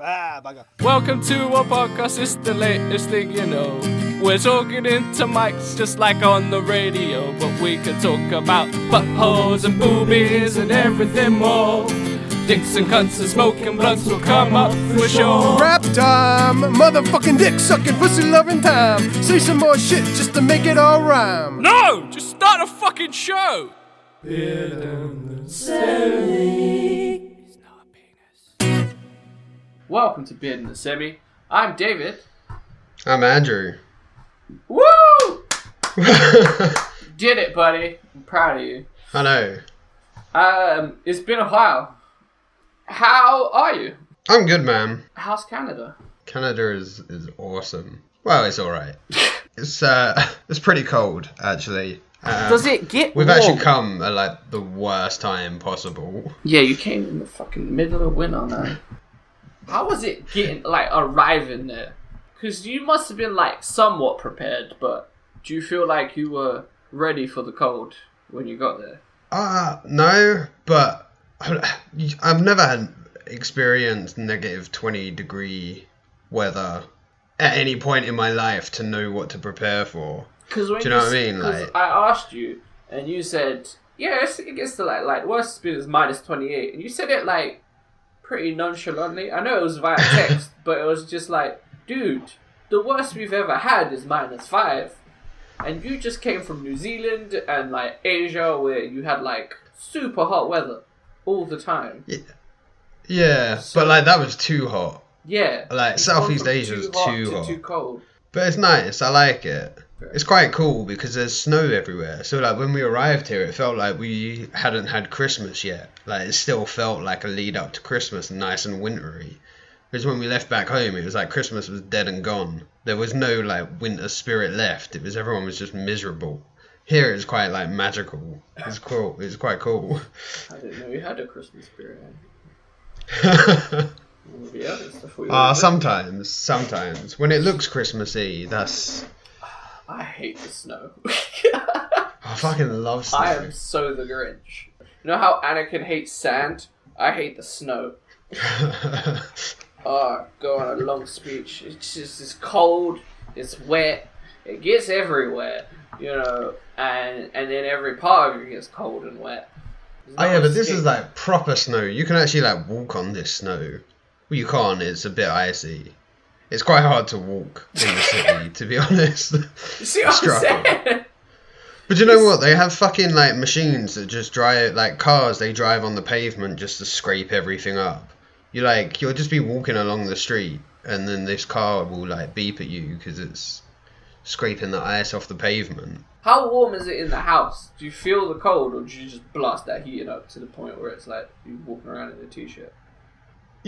Ah, bugger. Welcome to our podcast, it's the latest thing you know. We're talking into mics just like on the radio, but we could talk about buttholes and boobies and everything more. Dicks and cunts and smoking blunts will come up for sure. Rap time, motherfucking dick sucking, pussy loving time. Say some more shit just to make it all rhyme. No! Just start a fucking show! Welcome to Beard and the Semi. I'm David. I'm Andrew. Woo! Did it, buddy. I'm proud of you. I know. Um, it's been a while. How are you? I'm good, man. How's Canada? Canada is is awesome. Well, it's all right. It's uh, it's pretty cold actually. Um, Does it get We've warm? actually come at like the worst time possible. Yeah, you came in the fucking middle of winter now. How was it getting like arriving there? Because you must have been like somewhat prepared, but do you feel like you were ready for the cold when you got there? Uh no, but I've never had experienced negative twenty degree weather at any point in my life to know what to prepare for. Because when Do you know s- what I mean? 'cause Like- I asked you, and you said, "Yeah, it gets to like like worst speed is minus twenty eight, and you said it like pretty nonchalantly. I know it was via text, but it was just like, dude, the worst we've ever had is minus five, and you just came from New Zealand and like Asia where you had like super hot weather all the time. Yeah, So- but like that was too hot. Yeah, Like, Southeast Asia is hot too to hot. too cold. But it's nice. I like it. It's quite cool because there's snow everywhere. So like when we arrived here, it felt like we hadn't had Christmas yet. Like it still felt like a lead up to Christmas, nice and wintry. Because when we left back home, it was like Christmas was dead and gone. There was no like winter spirit left. It was everyone was just miserable. Here it's quite like magical. It's cool. It's quite cool. I didn't know you had a Christmas spirit. uh, be honest. I thought you Ah, were- sometimes, sometimes when it looks Christmassy, that's I hate the snow. I fucking love snow. I am so the Grinch. You know how Anakin hates sand? I hate the snow. Oh, go on a long speech. It's just it's cold, it's wet, it gets everywhere, you know, and and then every part of you gets cold and wet. Oh yeah, but this is like proper snow. You can actually like walk on this snow. Well, you can't. It's a bit icy. It's quite hard to walk in the city, to be honest. You see what I'm saying? But you know what? They have fucking like machines that just drive like cars. They drive on the pavement just to scrape everything up. You like you'll just be walking along the street, and then this car will like beep at you because it's scraping the ice off the pavement. How warm is it in the house? Do you feel the cold, or do you just blast that heating up to the point where it's like you're walking around in a t-shirt?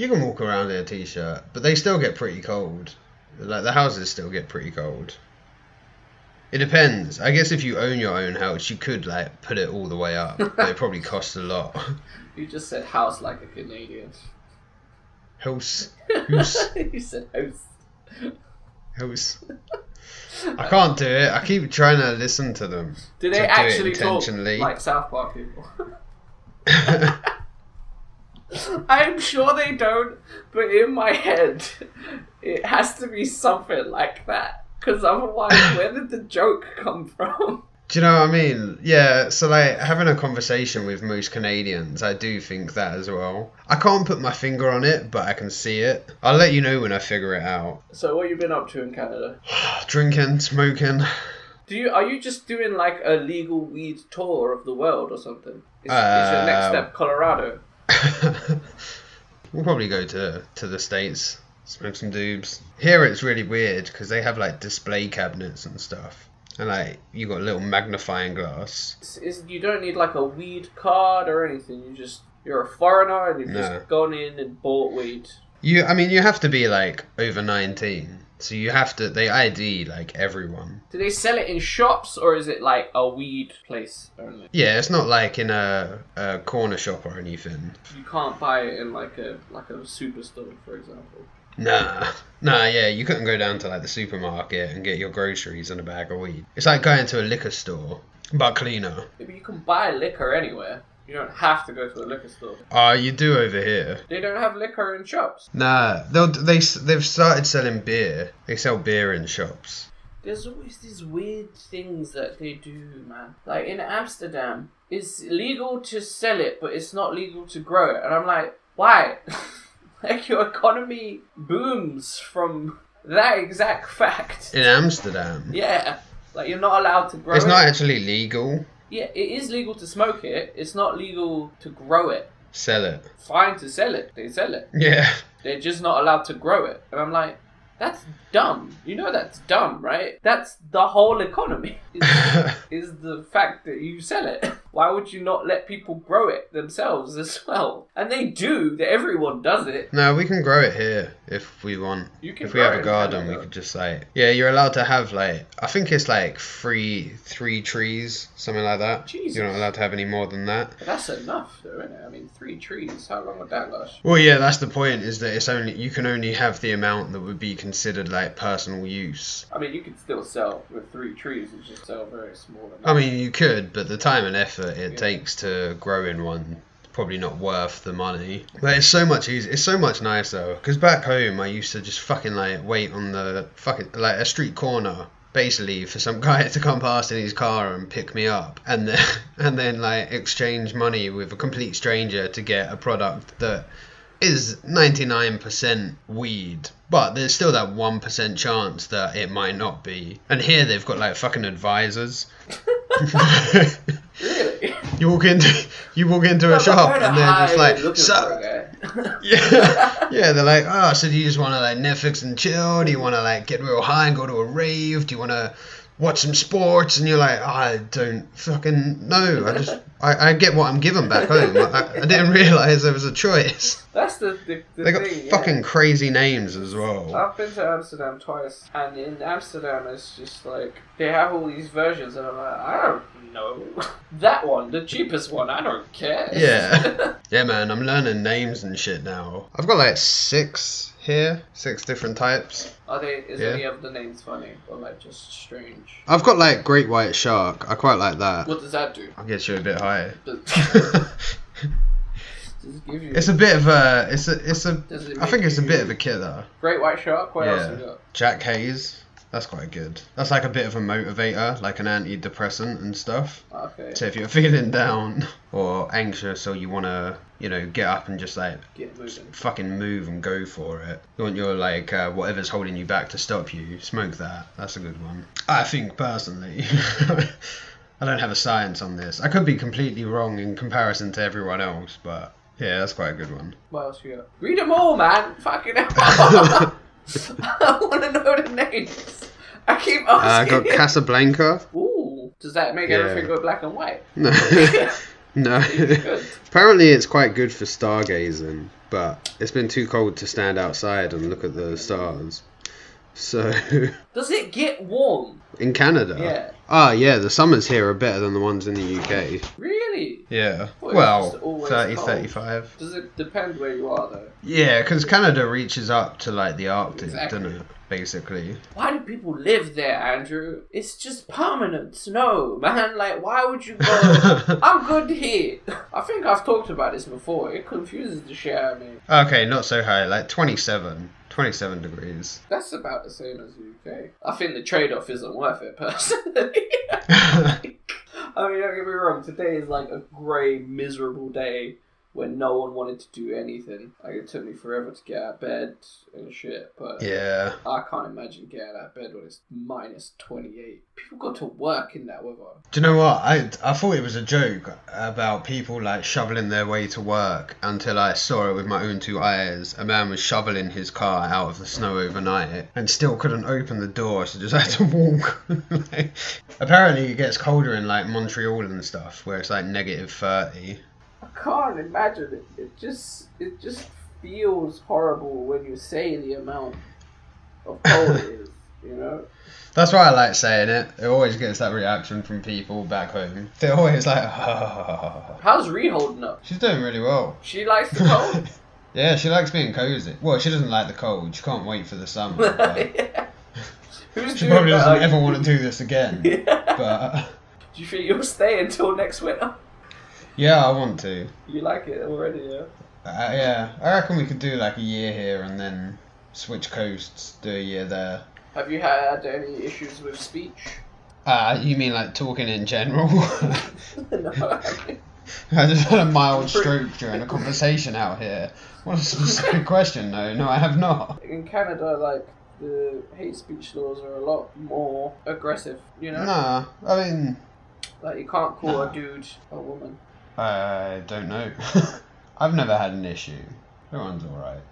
You can walk around in a t-shirt, but they still get pretty cold. Like the houses still get pretty cold. It depends. I guess if you own your own house, you could like put it all the way up, but it probably costs a lot. You just said house like a Canadian. House, house, you said house. house. I can't do it. I keep trying to listen to them. Do they do it actually talk intentionally. like South Park people? I'm sure they don't, but in my head, it has to be something like that. Because otherwise, where did the joke come from? Do you know what I mean? Yeah, so like having a conversation with most Canadians, I do think that as well. I can't put my finger on it, but I can see it. I'll let you know when I figure it out. So, what you been up to in Canada? Drinking, smoking. Do you are you just doing like a legal weed tour of the world or something? Is, is your next Uh, step Colorado? we'll probably go to to the states, smoke some doobs. Here it's really weird because they have like display cabinets and stuff, and like you got a little magnifying glass. Is, is you don't need like a weed card or anything. You just you're a foreigner and you've No. just gone in and bought weed. You, I mean, you have to be like over nineteen, so you have to. They ID like everyone. Do they sell it in shops or is it like a weed place only? Yeah, it's not like in a, a corner shop or anything. You can't buy it in like a like a superstore, for example. Nah, nah, yeah, you couldn't go down to like the supermarket and get your groceries and a bag of weed. It's like going to a liquor store, but cleaner. Maybe you can buy liquor anywhere. You don't have to go to a liquor store. Ah, you do over here. They don't have liquor in shops. Nah, they'll, they they've started selling beer. They sell beer in shops. There's always these weird things that they do, man. Like in Amsterdam, it's legal to sell it, but it's not legal to grow it. And I'm like, why? like your economy booms from that exact fact. In Amsterdam, Yeah. Like you're not allowed to grow it's it. not actually legal. Yeah, it is legal to smoke it. It's not legal to grow it. Sell it. Fine to sell it. They sell it. Yeah. They're just not allowed to grow it. And I'm like, that's dumb. You know that's dumb, right? That's the whole economy. Is, is the fact that you sell it. Why would you not let people grow it themselves as well? And they do. That everyone does it. no, we can grow it here if we want. You can If we have a garden, we could just like yeah, you're allowed to have like I think it's like three three trees, something like that. Jesus. You're not allowed to have any more than that. But that's enough, though, isn't it? I mean, three trees. How long would that last? Well, yeah, that's the point. Is that it's only you can only have the amount that would be considered like personal use. I mean, you could still sell with three trees. You just sell very small. Amounts. I mean, you could, but the time and effort it Yeah. takes to grow in one probably not worth the money. But it's so much easier. It's so much nicer. Because back home, I used to just fucking like wait on the fucking like a street corner. Basically, for some guy to come past in his car and pick me up, and then and then like exchange money with a complete stranger to get a product that is 99% weed, but there's still that 1% chance that it might not be. And here they've got like fucking advisors. really? you walk into you walk into No, a shop and they're just like so for a guy. yeah yeah they're like oh so do you just want to like Netflix and chill do you want to like get real high and go to a rave do you want to watch some sports and you're like I don't fucking know I just I, I get what I'm given back home I, I didn't realize there was a choice That's the, the, the they got thing. yeah. fucking crazy names as well I've been to Amsterdam twice, and in Amsterdam, it's just like they have all these versions, and I'm like, I don't know that one, the cheapest one. I don't care. Yeah. Yeah, man, I'm learning names and shit now. I've got like six here, six different types. Are they? Is Yeah. any of the names funny or like just strange? I've got like great white shark. I quite like that. What does that do? I'll get you a bit higher. Does, does it give you? it's a bit of a. It's a. It's a. It I think it's a bit of a killer. Great white shark. What else Yeah. you got? Jack Hayes. That's quite good. That's like a bit of a motivator, like an antidepressant and stuff. Okay. So if you're feeling down or anxious or you want to, you know, get up and just like Get fucking move and go for it. You want your like uh, whatever's holding you back to stop you. Smoke that. That's a good one. I think personally. I don't have a science on this. I could be completely wrong in comparison to everyone else, but yeah, that's quite a good one. What else you got? Read them all, man. Fucking hell. I want to know the names. I keep Uh, I asking. got Casablanca. Ooh, does that make Yeah. everything go black and white? No. No. Apparently, it's quite good for stargazing, but it's been too cold to stand outside and look at the stars. So, Does it get warm? in Canada. Yeah. Ah, yeah, the summers here are better than the ones in the UK. Really? Yeah. Well, it's Well, 30, cold. 35. Does it depend where you are though? Yeah, because Canada reaches up to like the Arctic, Exactly. doesn't it? Basically. Why do people live there, Andrew? It's just permanent snow, man. Like, why would you go? I'm good here. I think I've talked about this before. It confuses the shit out of me. okay, not so high, like 27. 27 degrees. That's about the same as the UK. I think the trade off isn't worth it, personally. I mean, don't get me wrong, today is like a grey, miserable day when no one wanted to do anything. Like, it took me forever to get out of bed and shit, but yeah. I can't imagine getting out of bed when it's minus 28. People go to work in that weather. Do you know what? I, I thought it was a joke about people like shoveling their way to work until I saw it with my own two eyes. A man was shoveling his car out of the snow overnight and still couldn't open the door, so just had to walk. like, apparently, it gets colder in like Montreal and stuff, where it's like negative 30. I can't imagine it. It just, it just feels horrible when you say the amount of cold it is, you know? That's why I like saying it. It always gets that reaction from people back home. They're always like, How's Ree holding up? she's doing really well. She likes the cold? Yeah, she likes being cozy. Well, she doesn't like the cold. She can't wait for the summer. but Yeah. Who's she probably doesn't ever want to do this again. Yeah. But Do you think you'll stay until next winter? Yeah, I want to. You like it already, yeah? Uh, yeah, I reckon we could do like a year here and then switch coasts, do a year there. Have you had any issues with speech? Uh, you mean like talking in general? no, I just had a mild stroke during a conversation out here. What a specific question, though. No, I have not. in Canada, like the hate speech laws are a lot more aggressive. You know, Nah, I mean, like you can't call No. a dude a woman. I don't know. I've never had an issue. Everyone's alright.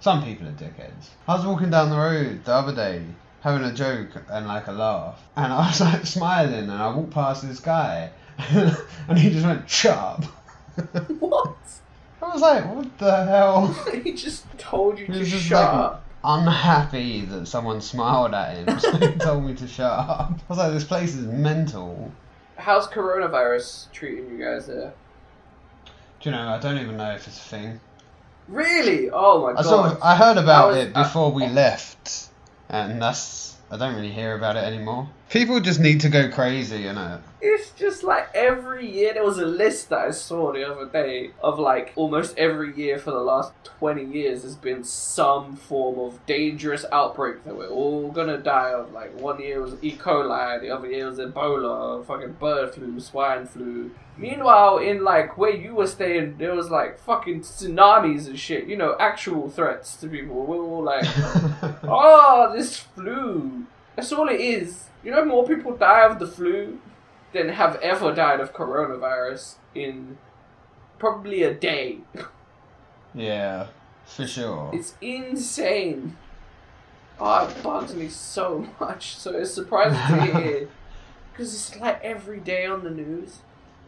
Some people are dickheads. I was walking down the road the other day, having a joke and like a laugh, and I was like smiling, and I walked past this guy, and he just went, up. What? I was like, what the hell? he just told you He to was just shut like- up. Unhappy that someone smiled at him, so he told me to shut up. I was like, this place is mental. How's coronavirus treating you guys there? Do you know, I don't even know if it's a thing. Really? Oh my I god! saw, I heard about was- it before we left, and that's I don't really hear about it anymore. People just need to go crazy, you know. It's just like every year there was a list that I saw the other day of like almost every year for the last 20 years there's been some form of dangerous outbreak that we're all gonna die of. Like one year was E. coli, the other year was Ebola, fucking bird flu, swine flu. Meanwhile, in like where you were staying, there was like fucking tsunamis and shit. You know, actual threats to people. We're all like, oh, this flu. That's all it is. You know, more people die of the flu than have ever died of coronavirus in probably a day. yeah, for sure. It's insane. Oh, it bugs me so much. So it's surprising to hear because it's like every day on the news,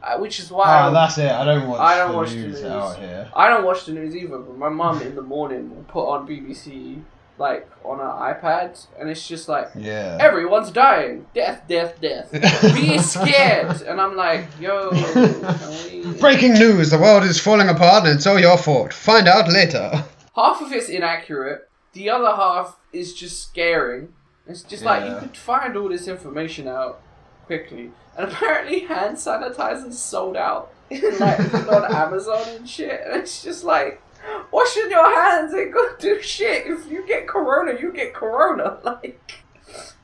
uh, which is why Ah, I, that's it. I don't watch, I don't the, watch the news news. out here. I don't watch the news either. But my mum in the morning will put on BBC like on her iPad, and it's just like Yeah. everyone's dying, death, death, death. Be scared, and I'm like, yo, we- Breaking news: the world is falling apart, and it's all your fault. Find out later. half of it's inaccurate. The other half is just scaring. It's just like you could find all this information out quickly, and apparently hand sanitizer's sold out, like on Amazon and shit. And it's just like washing your hands ain't gonna do shit. If you get corona, you get corona.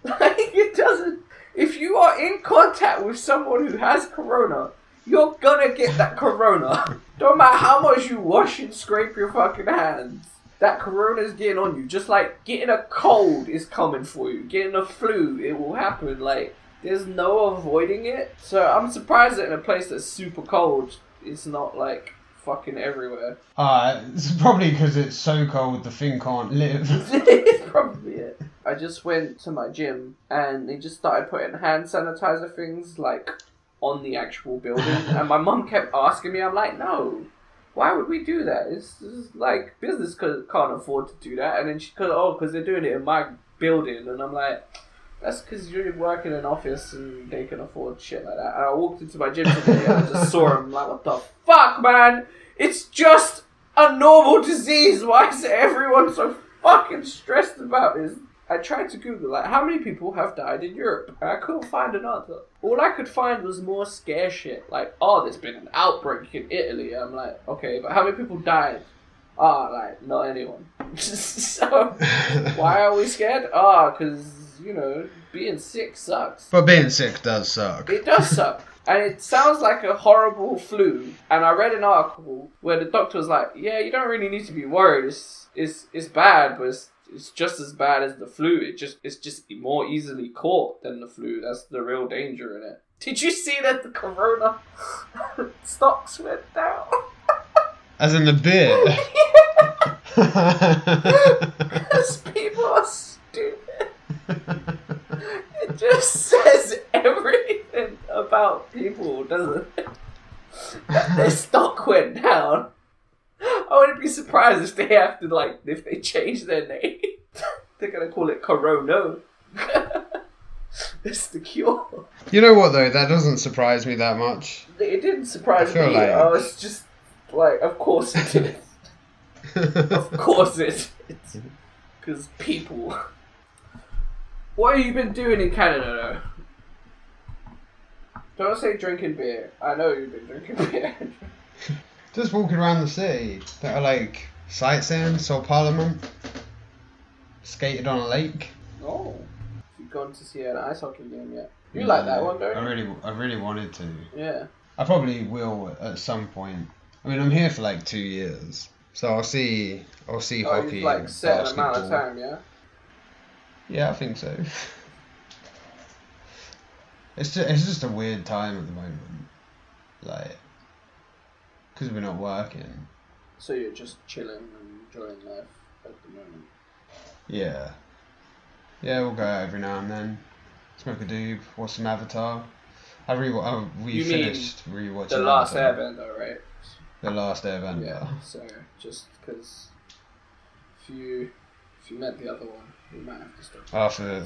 Like, like it doesn't. If you are in contact with someone who has corona, you're gonna get that corona. Don't matter how much you wash and scrape your fucking hands. That corona's getting on you. Just like getting a cold is coming for you. Getting a flu, it will happen. Like, there's no avoiding it. So I'm surprised that in a place that's super cold, it's not like fucking everywhere. Uh, it's probably because it's so cold the thing can't live. it's probably it. I just went to my gym and they just started putting hand sanitizer things like on the actual building, and my mum kept asking me. I'm like, no. Why would we do that? It's, it's like business could, can't afford to do that, and then she could oh because they're doing it in my building, and I'm like, that's because you work in an office and they can afford shit like that. And I walked into my gym today and I just saw him like, what the fuck, man? It's just a normal disease. Why is everyone so fucking stressed about this? I tried to Google like how many people have died in Europe, and I couldn't find an answer. All I could find was more scare shit, like oh, there's been an outbreak in Italy. I'm like, okay, but how many people died? Ah, like not anyone. so why are we scared? Ah, because you know being sick sucks. But being sick does suck. It does suck. And it sounds like a horrible flu. And I read an article where the doctor was like, "Yeah, you don't really need to be worried. It's it's it's bad, but it's, it's just as bad as the flu. It just it's just more easily caught than the flu. That's the real danger in it." Did you see that the corona stocks went down? As in the beer. Because people are. It just says everything about people, doesn't it? Their stock went down. I wouldn't be surprised if they have to like if they change their name. They're gonna call it Corona. it's the cure. you know what though? That doesn't surprise me that much. It didn't surprise I me. like- I was just like, of course it did. Of course it. Because people. What have you been doing in Canada though? Don't say drinking beer. I know you've been drinking beer. Just walking around the city. That are like sightseeing, saw Parliament, skated on a lake. oh. You've gone to see an ice hockey game yet? You like that one, don't you? I you? really, I really wanted to. Yeah. I probably will at some point. I mean, I'm here for like two years, so I'll see. I'll see Oh, hockey. you've like and set an amount of time, yeah? Yeah, I think so. It's just, it's just a weird time at the moment, like, because we're not working. So you're just chilling and enjoying life at the moment. Yeah, yeah, we'll go out every now and then, smoke a doob, watch some Avatar. I re we You mean finished rewatching The last Avatar. Airbender, right? The Last Airbender. Yeah. So just because if you if you meant the other one, we might have to stop. After,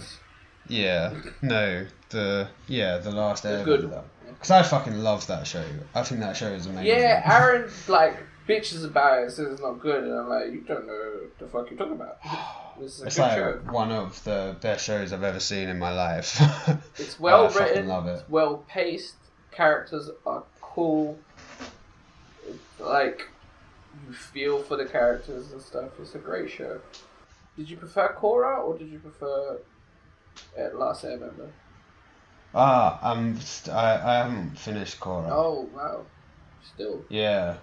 yeah, no, the yeah, the Last The Airbender. good one. Because I fucking love that show. I think that show is amazing. Yeah, Aaron like bitches about it, says it's not good, and I'm like, you don't know what the fuck you're talking about. This is a It's good like show. one of the best shows I've ever seen in my life. It's well I fucking written, love it. it's well paced, characters are cool. Like you feel for the characters and stuff. It's a great show. Did you prefer Korra or did you prefer uh, Last Airbender? Ah, I'm st- I, I haven't finished Korra. Oh wow, still. Yeah,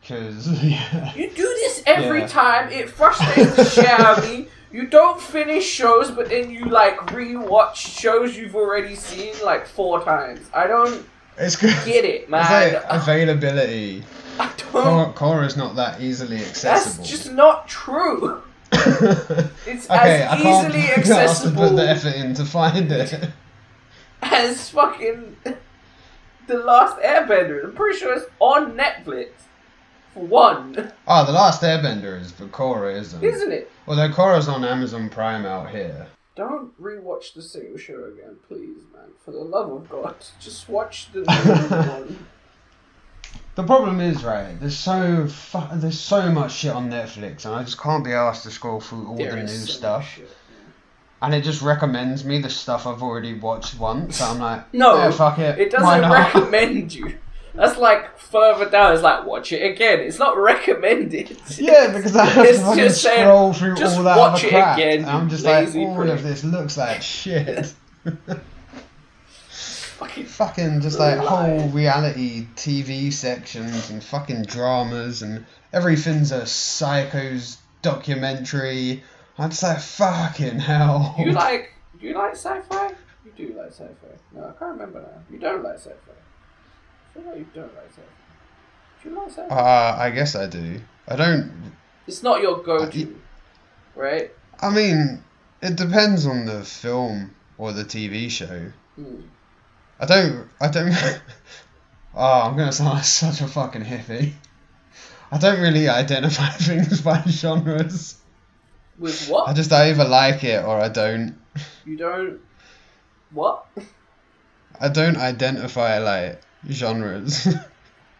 because yeah. You do this every Yeah. time. It frustrates the shit out of me. You don't finish shows, but then you like rewatch shows you've already seen like four times. I don't it's good. get it, man. It's like availability. I don't. Korra, Korra's not that easily accessible. That's just not true. It's okay, as I can't easily be asked to put the effort in to find it. as fucking the Last Airbender. I'm pretty sure it's on Netflix. For one, Oh, the Last Airbender is, but Korra isn't. isn't it? Although Korra's on Amazon Prime out here. Don't rewatch the same show again, please, man. For the love of God, just watch the new one. The problem is, right? There's so fu- there's so much shit on Netflix, and I just can't be asked to scroll through all There the new is so much stuff. shit, And it just recommends me the stuff I've already watched once. So I'm like, No, yeah, fuck it. It Why doesn't not? recommend you. That's like further down. It's like watch it again. It's not recommended. Yeah, because I have It's to fucking just saying, scroll through just all that watch other it crap. again, and I'm just like, lazy all prick. of this looks like shit. Fucking fucking just like Lie. whole reality TV sections and fucking dramas and everything's a psychos documentary. I'm just like fucking hell. You like do you like sci-fi? You do like sci-fi. No, I can't remember now. You don't like sci-fi. I feel like you don't like sci-fi. Do you like sci-fi? Uh, I guess I do. I don't. it's not your go-to, right? I mean, it depends on the film or the TV show. Hmm. I don't. I don't. oh, I'm gonna sound like such a fucking hippie. I don't really identify things by genres. With what? I just either like it or I don't. You don't. What? I don't identify like genres.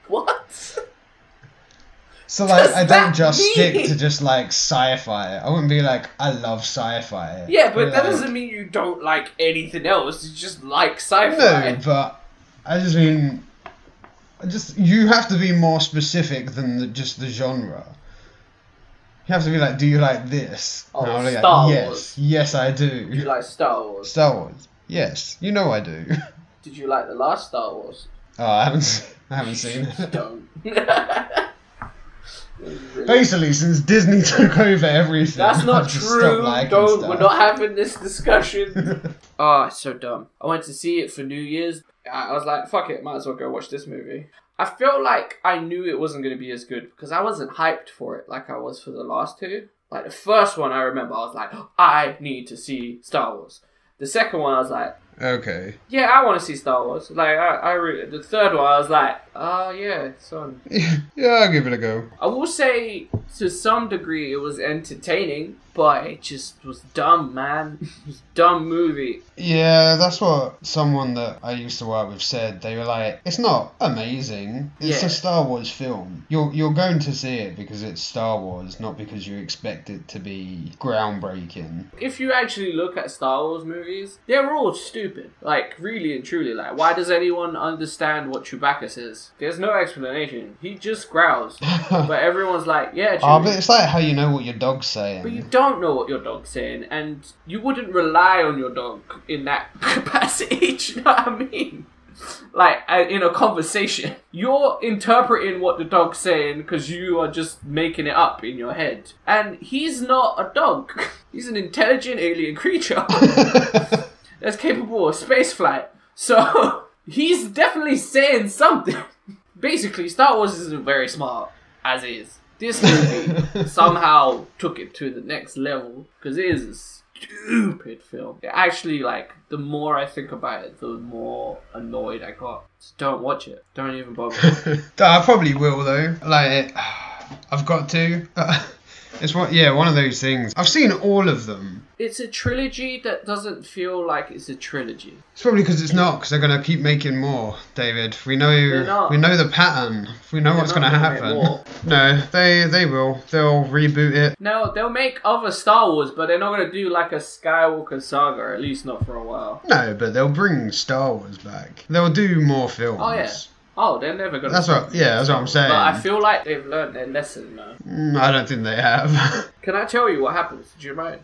What? So like does I don't just mean? stick to just like sci-fi. I wouldn't be like I love sci-fi. Yeah, but that like- doesn't mean you don't like anything else. You just like sci-fi. No, but I just mean, I just you have to be more specific than the, just the genre. You have to be like, do you like this? Oh, And I'll be like, Star yes, Wars. yes, I do. You like Star Wars? Star Wars? Yes, you know I do. Did you like the last Star Wars? Oh, I haven't, s- I haven't seen it. Don't. Basically, since Disney took over everything, That's not true. Don't. stuff. We're not having this discussion. oh, it's so dumb. I went to see it for New Year's. I I was like, fuck it, might as well go watch this movie. I felt like I knew it wasn't going to be as good because I wasn't hyped for it like I was for the last two. Like the first one, I remember I was like, I need to see Star Wars. The second one, I was like, Okay. yeah, I want to see Star Wars. Like, I, I re- the third one, I was like, oh yeah, son. yeah, I'll give it a go. I will say, to some degree, it was entertaining, but it just was dumb, man. it was dumb movie. Yeah, that's what someone that I used to work with said. They were like, "It's not amazing. It's Yeah. a Star Wars film. You're you're going to see it because it's Star Wars, not because you expect it to be groundbreaking." If you actually look at Star Wars movies, they're all stupid. Stupid. Like, really and truly, like, why does anyone understand what Chewbacca says? There's no explanation. He just growls. but everyone's like, yeah, Chewie. Oh, but it's like how you know what your dog's saying. But you don't know what your dog's saying, and you wouldn't rely on your dog in that capacity. Do you know what I mean? Like uh, in a conversation, you're interpreting what the dog's saying because you are just making it up in your head. And he's not a dog. He's an intelligent alien creature that's capable of spaceflight. So he's definitely saying something. Basically, Star Wars isn't very smart as is. This movie somehow took it to the next level because it is a stupid film. It actually, like, the more I think about it, the more annoyed I got. Just don't watch it. Don't even bother. I probably will though. Like, I've got to. It's what, yeah, one of those things. I've seen all of them. it's a trilogy that doesn't feel like it's a trilogy. It's probably because it's not, because they're gonna keep making more. David, we know, we know the pattern. We know They're what's gonna gonna happen. No, they they will. They'll reboot it. No, they'll make other Star Wars, but they're not gonna do like a Skywalker saga, at least not for a while. No, but they'll bring Star Wars back. They'll do more films. Oh yeah. Oh, they're never gonna. That's what. Yeah, that's what I'm saying. But I feel like they've learned their lesson now. Mm, I don't think they have. Can I tell you what happens? Do you mind?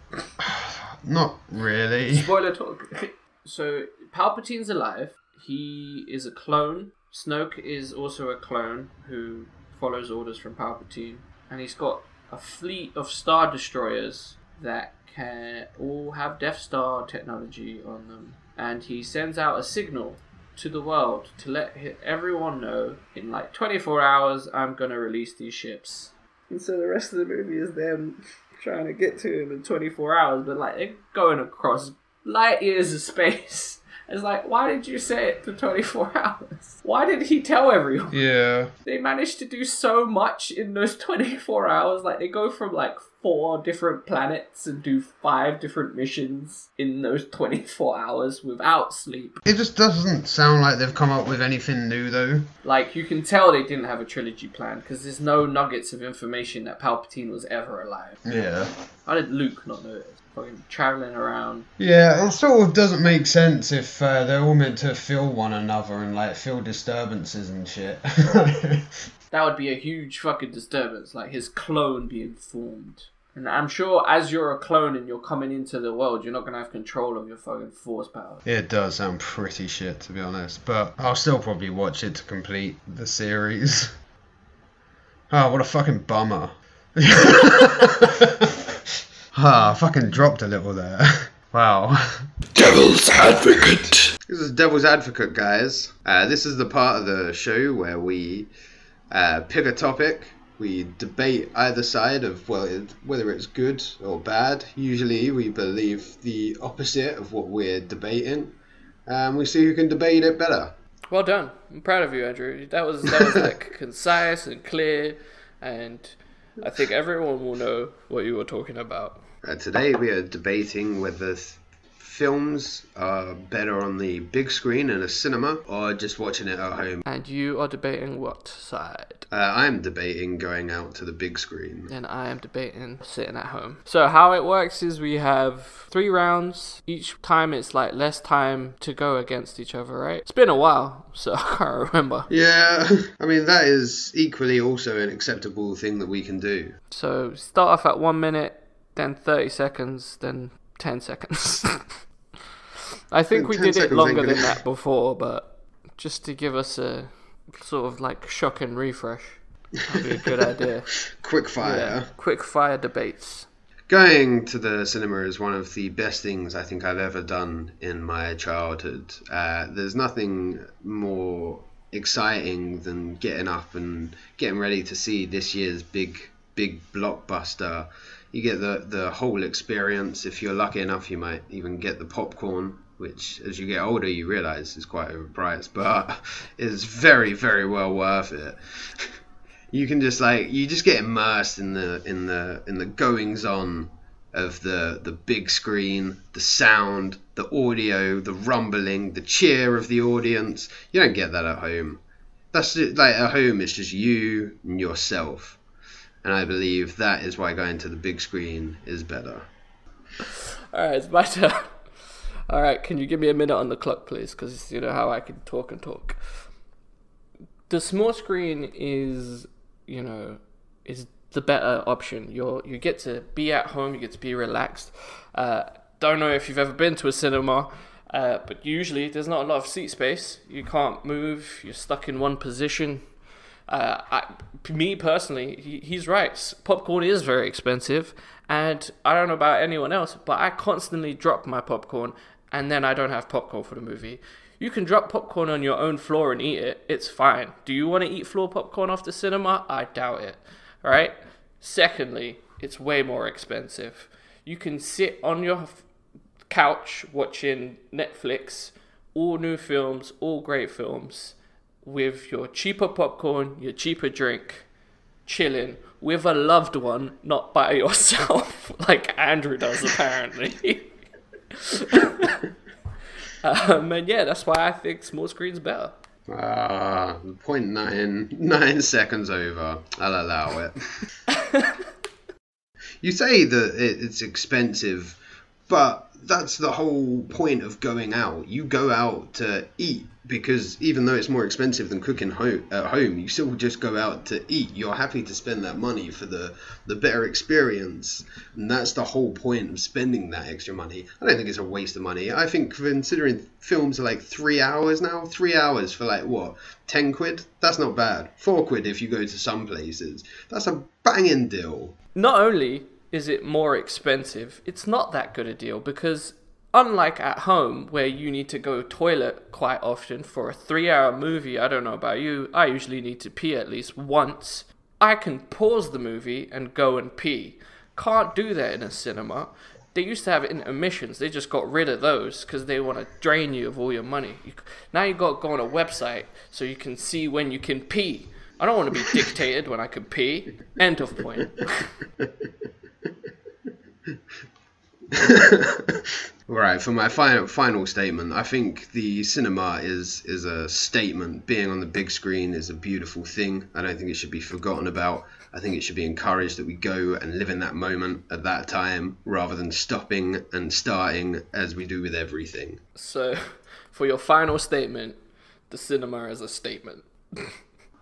not really. Spoiler talk. so Palpatine's alive. He is a clone. Snoke is also a clone who follows orders from Palpatine, and he's got a fleet of star destroyers that can all have Death Star technology on them. And he sends out a signal to the world to let everyone know in like 24 hours I'm gonna release these ships. And so the rest of the movie is them trying to get to him in 24 hours, but like they're going across light years of space. It's like, why did you say it for 24 hours? Why did he tell everyone? Yeah. They managed to do so much in those 24 hours. Like, they go from like four different planets and do five different missions in those 24 hours without sleep. It just doesn't sound like they've come up with anything new though. Like, you can tell they didn't have a trilogy plan because there's no nuggets of information that Palpatine was ever alive. Yeah. How did Luke not know this? Fucking traveling around. Yeah, it sort of doesn't make sense if uh, they're all meant to feel one another and like feel disturbances and shit. That would be a huge fucking disturbance, like his clone being formed. And I'm sure as you're a clone and you're coming into the world, you're not gonna have control of your fucking force powers. it does sound pretty shit to be honest, but I'll still probably watch it to complete the series. Oh, what a fucking bummer. ah, I fucking dropped a little there. Wow. Devil's Advocate. This is Devil's Advocate, guys. Uh, this is the part of the show where we uh, pick a topic, we debate either side of well, it, whether it's good or bad. Usually, we believe the opposite of what we're debating, and we see who can debate it better. Well done. I'm proud of you, Andrew. That was that was like concise and clear, and I think everyone will know what you were talking about. Uh, today, we are debating whether th- films are better on the big screen in a cinema or just watching it at home. And you are debating what side? Uh, I'm debating going out to the big screen. and I am debating sitting at home. So how it works is we have three rounds. Each time it's like less time to go against each other, right? It's been a while, so I can't remember. Yeah, I mean that is equally also an acceptable thing that we can do. So start off at one minute, then thirty seconds, then ten seconds. I think we did it longer than that before, but just to give us a sort of like shock and refresh. That'd be a good idea. Quick fire. Yeah. Quick fire debates. Going to the cinema is one of the best things I think I've ever done in my childhood. Uh, there's nothing more exciting than getting up and getting ready to see this year's big, big blockbuster. You get the, the whole experience. If you're lucky enough, you might even get the popcorn, which as you get older, you realize is quite overpriced, but is very, very well worth it. you can just like you just get immersed in the in the in the goings on of the the big screen, the sound, the audio, the rumbling, the cheer of the audience. You don't get that at home. That's like at home. It's just you and yourself, and I believe that is why going to the big screen is better. Alright, it's my turn. All right, can you give me a minute on the clock, please? Because you know how I can talk and talk. The small screen is, you know, is the better option. You you get to be at home, you get to be relaxed. Uh, don't know if you've ever been to a cinema, uh, but usually there's not a lot of seat space. You can't move. You're stuck in one position. Uh, I, me personally, he, he's right. Popcorn is very expensive, and I don't know about anyone else, but I constantly drop my popcorn, and then I don't have popcorn for the movie. You can drop popcorn on your own floor and eat it. It's fine. Do you want to eat floor popcorn the cinema? I doubt it. All right. Secondly, it's way more expensive. You can sit on your f- couch watching Netflix, all new films, all great films, with your cheaper popcorn, your cheaper drink, chilling with a loved one, not by yourself, like Andrew does apparently. um, and yeah, that's why I think small screen's better. Ah, point nine nine seconds over. I'll allow it. you say that it's expensive, but that's the whole point of going out. You go out to eat because even though it's more expensive than cooking home at home, you still just go out to eat. You're happy to spend that money for the the better experience, and that's the whole point of spending that extra money. I don't think it's a waste of money. I think considering films are like three hours now, three hours for like what ten quid, that's not bad. Four quid if you go to some places. That's a banging deal. Not only is it more expensive, it's not that good a deal because unlike at home where you need to go toilet quite often for a 3-hour movie, I don't know about you, I usually need to pee at least once. I can pause the movie and go and pee. Can't do that in a cinema. They used to have intermissions. They just got rid of those because they want to drain you of all your money. You, now you got to go on a website so you can see when you can pee. I don't want to be dictated when I can pee. End of point. Right, for my final final statement, I think the cinema is is a statement. Being on the big screen is a beautiful thing. I don't think it should be forgotten about. I think it should be encouraged that we go and live in that moment at that time rather than stopping and starting as we do with everything. So, for your final statement, the cinema is a statement.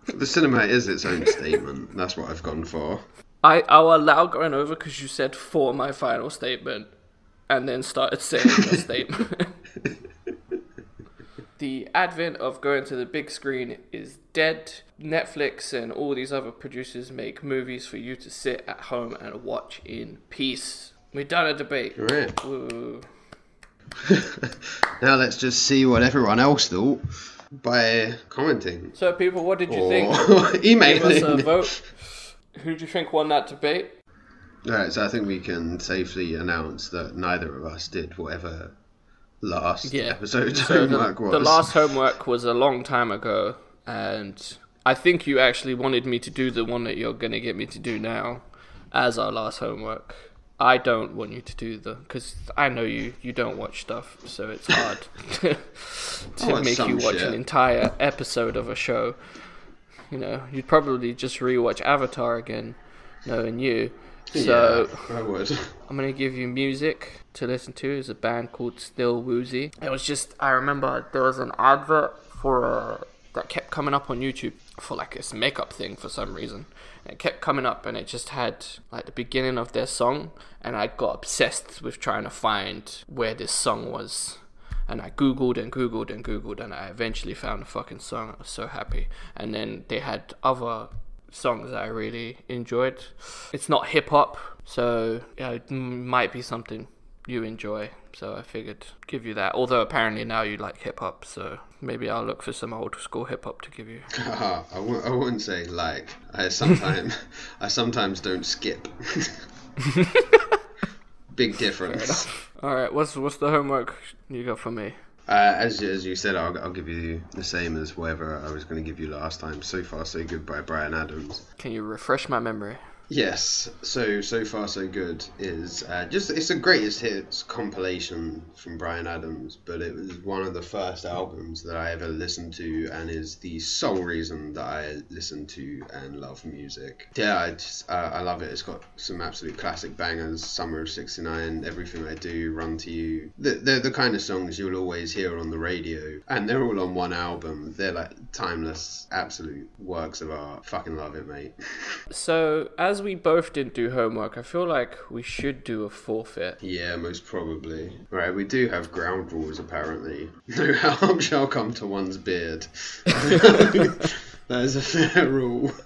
The cinema is its own statement. That's what I've gone for. I, I'll allow going over because you said for my final statement and then started saying your statement. the advent of going to the big screen is dead. Netflix and all these other producers make movies for you to sit at home and watch in peace. We've done a debate. Right. Now let's just see what everyone else thought by commenting So, people, what did you or think? Give us a vote. Who do you think won that debate? Alright, so I think we can safely announce that neither of us did whatever last Yeah. episode's So the, homework was. the last homework was a long time ago, and I think you actually wanted me to do the one that you're gonna get me to do now, as our last homework. I don't want you to do the because I know you you don't watch stuff, so it's hard to make you watch shit. an entire episode of a show. You know, you'd probably just rewatch Avatar again, knowing you. So yeah, I would. I'm gonna give you music to listen to. It's a band called Still Woozy. It was just I remember there was an advert for a that kept coming up on YouTube for like this makeup thing for some reason. And it kept coming up and it just had like the beginning of their song and I got obsessed with trying to find where this song was. And I googled and googled and googled and I eventually found the fucking song. I was so happy. And then they had other songs that I really enjoyed. It's not hip hop, so it might be something you enjoy. So I figured give you that. Although apparently now you like hip hop, so maybe I'll look for some old school hip hop to give you. I, w- I wouldn't say like. I sometimes I sometimes don't skip. Big difference. All right, what's what's the homework you got for me? Uh, as as you said, I'll, I'll give you the same as whatever I was going to give you last time. So far, so good by Bryan Adams. Can you refresh my memory? Yes, so so far so good is uh, just it's the greatest hits compilation from Bryan Adams, but it was one of the first albums that I ever listened to, and is the sole reason that I listen to and love music. Yeah, I just uh, I love it. It's got some absolute classic bangers: "Summer of '69," "Everything I Do," "Run to You." They're the kind of songs you'll always hear on the radio, and they're all on one album. They're like timeless, absolute works of art. Fucking love it, mate. So, as we both didn't do homework, I feel like we should do a forfeit. Yeah, most probably. Right, we do have ground rules apparently. No harm shall come to one's beard. that is a fair rule.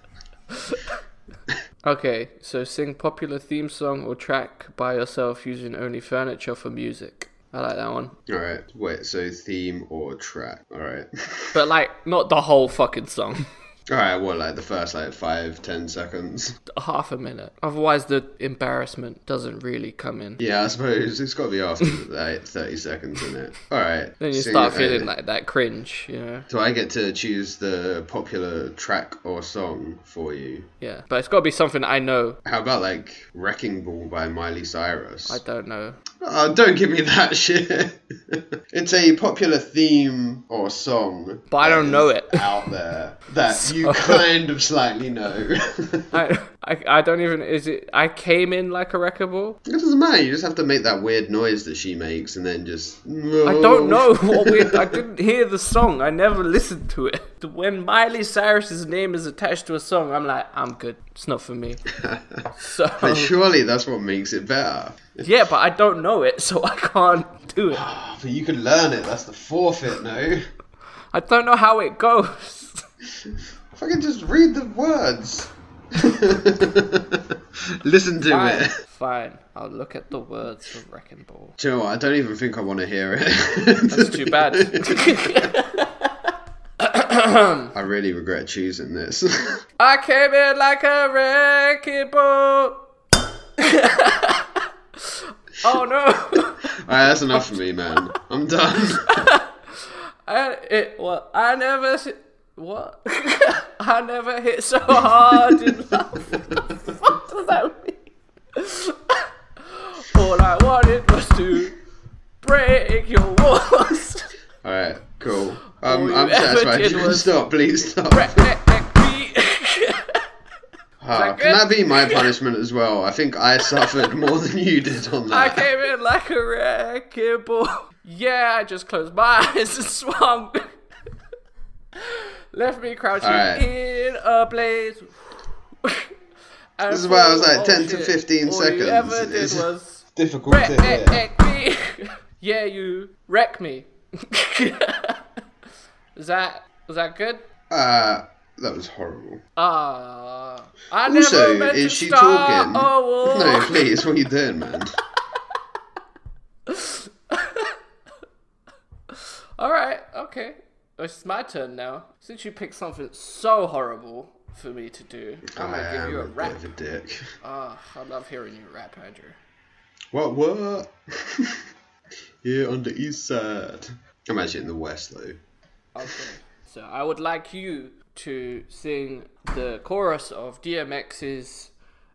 Okay, so sing popular theme song or track by yourself using only furniture for music. I like that one. Alright, wait, so theme or track? Alright. But, like, not the whole fucking song. Alright, what, like the first like five, ten seconds? Half a minute. Otherwise, the embarrassment doesn't really come in. Yeah, I suppose it's got to be after like 30 seconds in it. Alright. Then you sing start feeling uh, like that cringe, you know? Do I get to choose the popular track or song for you? Yeah. But it's got to be something I know. How about like Wrecking Ball by Miley Cyrus? I don't know. Oh, don't give me that shit. it's a popular theme or song. But I don't know it. Out there that you kind of slightly know. I, I, I don't even. Is it. I came in like a wrecking ball? it doesn't matter. You just have to make that weird noise that she makes, and then just. I don't know what weird. I didn't hear the song. I never listened to it. When Miley Cyrus's name is attached to a song, I'm like, I'm good. It's not for me. So But surely that's what makes it better. yeah, but I don't know it, so I can't do it. But you can learn it. That's the forfeit, no? I don't know how it goes. If I can just read the words. Listen to Fine, it. fine. I'll look at the words of Wrecking Ball. Do you know what? I don't even think I want to hear it. That's too bad. I really regret choosing this. I came in like a wrecking ball. oh no. Alright, that's enough for me, man. I'm done. I it what I never s- what I never hit so hard in love. what does that mean? All I wanted was to break your walls. Alright, cool. Um, I'm satisfied. You can was- stop, please stop. Ah, can that be my punishment as well? I think I suffered more than you did on that. I came in like a wrecking ball. Yeah, I just closed my eyes and swung. Left me crouching Alright. in a blaze. This is why I was like oh 10 to 15 all seconds. you ever did It's- was Difficult to hear. wreck me. yeah, you wreck me. is that was that good? Uh, that was horrible. Ah, I Also, never meant is she talking? a. No, please, what are you doing, man? All right, okay. It's my turn now. Since you picked something so horrible for me to do, I'm gonna give you a rap. bit of a dick. Ah, I love hearing you rap, Andrew. What, what? yeah, on the east side. I'm actually in the west, though. Okay. So I would like you to sing the chorus of DMX's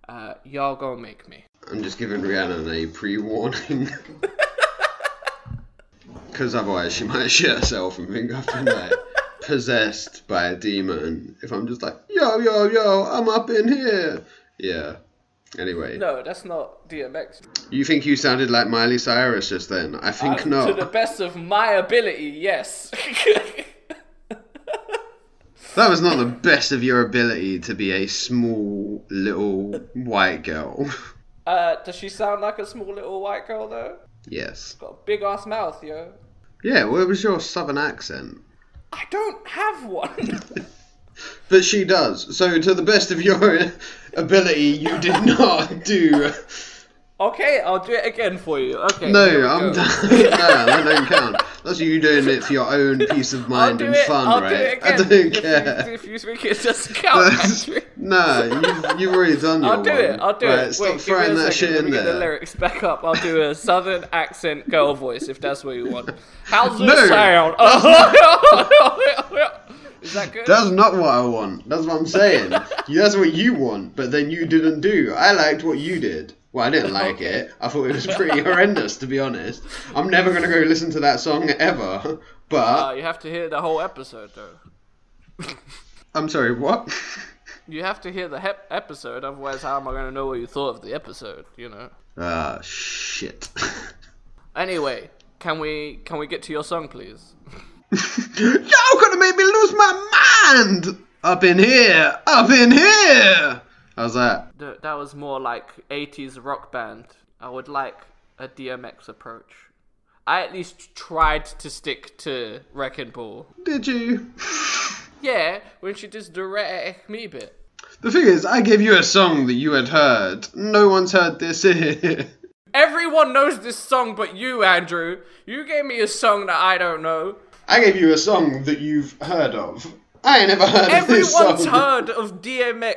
uh, "Y'all Gonna Make Me." I'm just giving Rihanna a pre-warning. Because otherwise she might shit herself and think I've been like possessed by a demon. If I'm just like, yo, yo, yo, I'm up in here. Yeah. Anyway, No, that's not DMX. you think you sounded like Miley Cyrus just then? I think To not. the best of my ability, yes. That was not the best of your ability to be a small little white girl. uh, does she sound like a small little white girl though? yes. Got a big ass mouth, yo. Yeah, where was your southern accent? I don't have one. But she does. So, to the best of your ability, you did not do. Okay, I'll do it again for you. Okay. No, I'm done. no, that don't count. That's you doing it for your own peace of mind and it. fun, I'll right? do it I again. don't if care. You, if you think it doesn't count, no, you've, you've already done your I'll do one. it. I'll do right, it. Stop Wait, throwing that second. shit in me get the lyrics back up. I'll do a southern accent girl voice if that's what you want. How's No. sound? Is that good? That's not what I want. That's what I'm saying. That's what you want, but then you didn't do. I liked what you did. Well, I didn't like it. I thought it was pretty horrendous, to be honest. I'm never gonna go listen to that song ever. But Uh, you have to hear the whole episode though. I'm sorry, what? You have to hear the hep- episode, otherwise, how am I going to know what you thought of the episode? You know. Ah, shit. Anyway, can we can we get to your song, please? Y'all gonna make me lose my mind! Up in here! Up in here! How's that? Th- that was more like 80s rock band. I would like a DMX approach. I at least tried to stick to Wrecking Ball. Did you? Yeah, when she does the Wreck Me bit. The thing is, I gave you a song that you had heard. No one's heard this here. Everyone knows this song but you, Andrew. You gave me a song that I don't know. I gave you a song that you've heard of. I ain't never heard of this song. Everyone's heard of DMX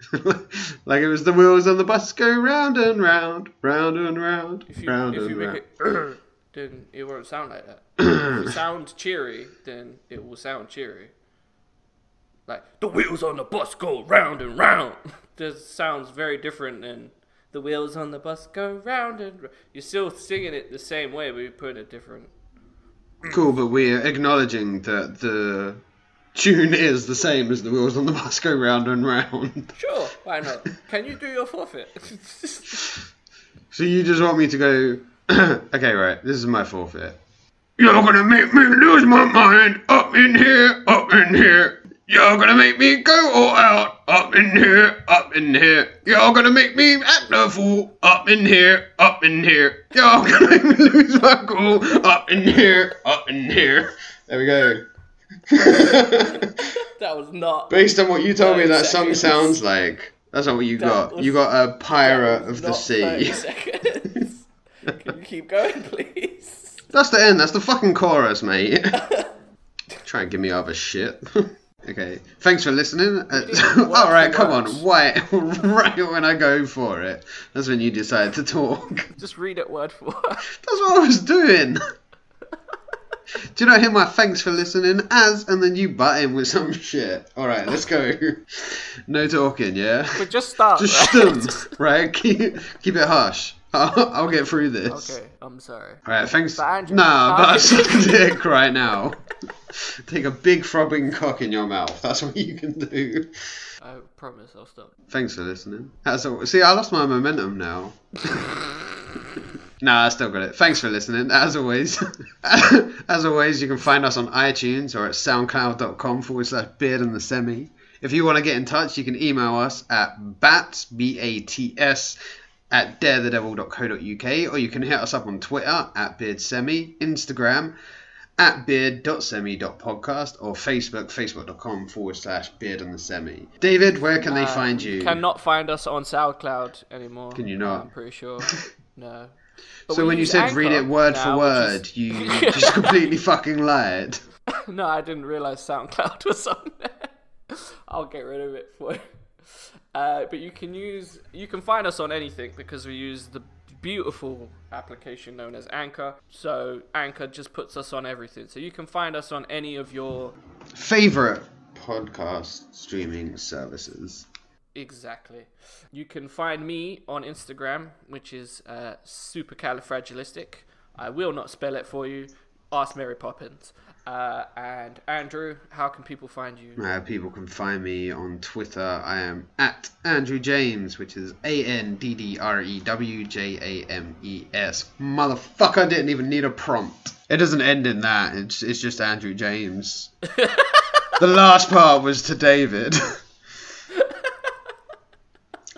like it was the wheels on the bus go round and round, round and round, If you round if and you make round. it, then it won't sound like that. if you sound cheery, then it will sound cheery. Like the wheels on the bus go round and round. This sounds very different than the wheels on the bus go round and. r-" You're still singing it the same way, but you put it different. Cool, but we're acknowledging that the tune is the same as the wheels on the bus go round and round. Sure, why not? Can you do your forfeit? So you just want me to go, okay, right, this is my forfeit. You're gonna make me lose my mind up in here, up in here. You're gonna make me go all out up in here, up in here. You're gonna make me act a fool up in here, up in here. You're gonna make me lose my cool up in here, up in here. There we go. that was not. Based on what you told me that song sounds like, that's not what you That got. you got a pirate of the not 30 sea. seconds. Can you keep going, please? That's the end. That's the fucking chorus, mate. Try and give me other shit. okay. Thanks for listening. Uh, all right, come on. Why? right when I go for it, that's when you decide to talk. Just read it word for word. That's what I was doing. Do you not hear my thanks for listening as, and then you butt in with some shit? All right, let's go. No talking, yeah. But just start. Just right? stum, right? Keep keep it hush. I'll, I'll get through this. okay, I'm sorry. Alright, thanks. But Andrew- nah, but I suck dick right now. Take a big throbbing cock in your mouth. That's what you can do. I promise I'll stop. Thanks for listening. That's all. See, I lost my momentum now. Nah, I still got it. Thanks for listening. As always, as always, you can find us on iTunes or at soundcloud.com forward slash beard and the semi. If you want to get in touch, you can email us at bats, B A T S, at darethedevil.co.uk, or you can hit us up on Twitter at beardsemi, Instagram at beard.semi.podcast, or Facebook, facebook.com forward slash beard and the semi. David, where can they find you? Cannot find us on SoundCloud anymore. Can you not? I'm pretty sure. No. But so when you use said read it word for now, which word, is- you just completely fucking lied. no, I didn't realize SoundCloud was on there. I'll get rid of it for you. Uh, but you can use, you can find us on anything because we use the beautiful application known as Anchor. So Anchor just puts us on everything. So you can find us on any of your Favorite podcast streaming services. Exactly. You can find me on Instagram, which is uh, supercalifragilistic. I will not spell it for you. Ask Mary Poppins. Uh, and Andrew, how can people find you? Uh, people can find me on Twitter. I am at Andrew James, which is A N D D R E W J A M E S. Motherfucker I didn't even need a prompt. It doesn't end in that. It's it's just Andrew James. the last part was to David.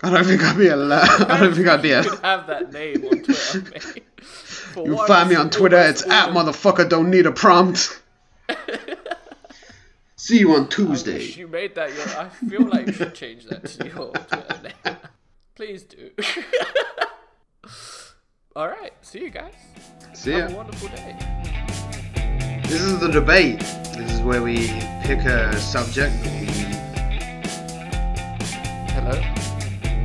I don't think I'd be allowed. I don't think I'd be. You A- could have that name on Twitter, mate. For you find me on Twitter. It's at motherfucker don't need a prompt. See you on Tuesday. you made that your. I feel like you should change that to your Twitter name. Please do. All right. See you guys. See Have a wonderful day. This is the debate. This is where we pick a subject Hello.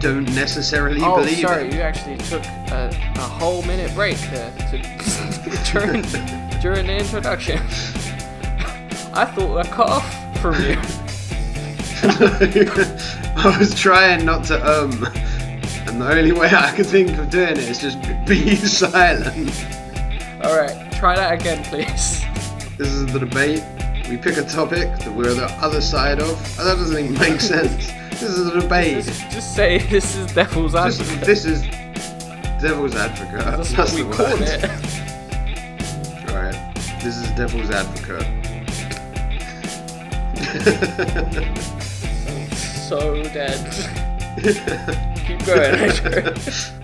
Don't necessarily Oh, believe sorry. in. You actually took a, a whole minute break there to, during during the introduction. I thought I cut off from you. I was trying not to um, and the only way I could think of doing it is just be silent. All right. Try that again, please. This is the debate. We pick a topic that we're the other side of. That doesn't even make sense. This is a debate. Just, just say this is devil's Just- advocate. this is devil's advocate. That's, That's, what we the call word. it. Alright. This is devil's advocate. I'm so dead. Keep going.